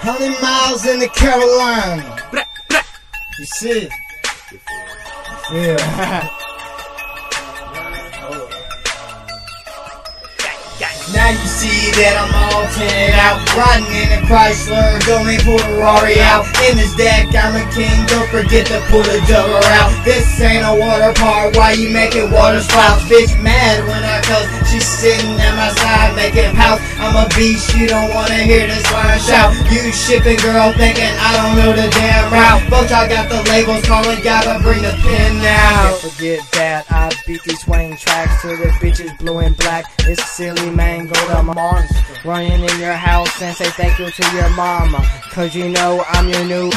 Hundred miles in the Carolina. You see? Yeah. Now you see that I'm all tinted out Riding in a Chrysler, going for a Rari out In this deck, I'm a king, don't forget to pull the juggler out This ain't a water park, why you making water spouts? Bitch mad when I cuss, she's sitting at my side making house I'm a beast, you don't wanna hear this line shout. You shipping girl thinking I don't know the damn route. Both y'all got the labels calling, gotta bring the pin now. Can't forget that I beat these swing tracks till the bitches blue and black. It's silly man go to my Mars, running in your house and say thank you to your mama. Cause you know I'm your new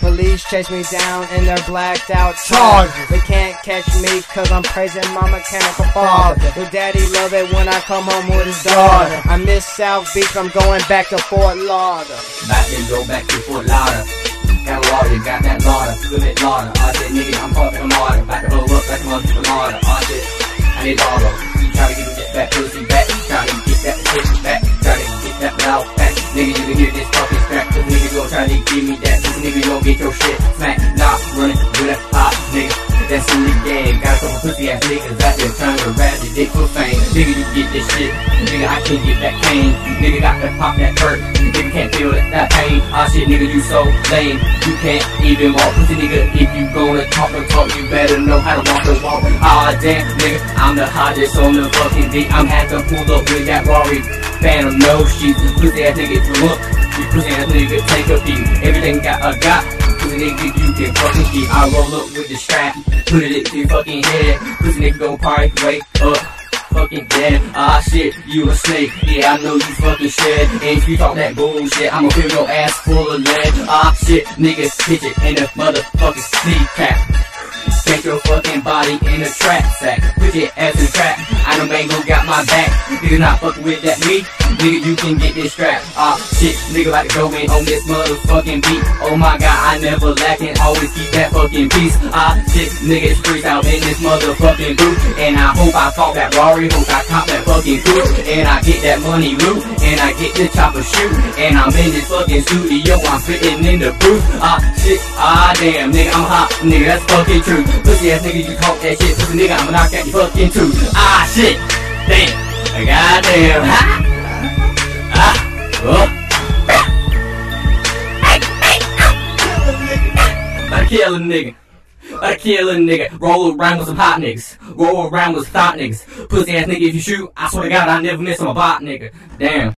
Police chase me down in their blacked out. Charge. They can't catch me cause I'm praising my mechanical father. Your daddy love it when I come home with his daughter. I miss South Beach, I'm going back to Fort Lauderdale. Back to go back to Fort Lauderdale. Got lawyer, got that lauder, good at lauder. I said, nigga, I'm fucking martyr. About to blow up like a motherfucking martyr. I said, I need all of You try to get that pussy back, try to get that pussy back, try to get that mouth back. Nigga, you can hear this fucking strap, cause nigga gon' try to give me that. Cause nigga gon' get your shit smacked, not running with hot nigga. That's in the game. Got a couple pussy ass niggas out there trying to rap the dick for fame. Nigga, you get this shit. Nigga, I can't get that cane. Nigga got to pop that perk. Nigga can't feel that, that pain. Ah shit, nigga, you so lame. You can't even walk. Pussy nigga, if you gonna talk and talk, you better know how to walk and walk. Ah damn, nigga, I'm the hottest on the fucking dick. I'm had to pull up with that Rari. Phantom, no sheets. Pussy ass nigga, look. You pussy ass nigga, take a peek. Everything got a got. Pussy nigga, you can fucking keep. I roll up with the strap, put it to your fucking head. Pussy nigga gon' party, wake up. Fucking dead, ah shit, you a snake, yeah I know you fucking shit. And if you talk that bullshit, I'ma fill your ass full of lead Ah shit, nigga, pitch it in a motherfucking sneak cap Take your fucking body in a trap sack. Put your ass in trap. I know Mango got my back. Nigga not fucking with that me. Nigga, you can get this strap. Ah, shit. Nigga about to go in on this motherfucking beat. Oh my god, I never lacking. Always keep that fucking peace. Ah, shit. Nigga, it's out in this motherfucking booth. And I hope I caught that Rari. Hope I caught that fucking coupe. And I get that money loot. And I get the chopper shoot. And I'm in this fucking studio. I'm fitting in the booth. Ah, shit. Ah, damn. Nigga, I'm hot. Nigga, that's fucking true. Pussy ass nigga, you talk that shit. Pussy nigga, I'ma knock your fucking tooth. Ah, shit. Damn. Goddamn. Ha. I kill a nigga. I kill a nigga. Roll around with some hot niggas. Roll around with hot niggas. Pussy ass nigga, if you shoot, I swear to God, I never miss on a bot nigga. Damn.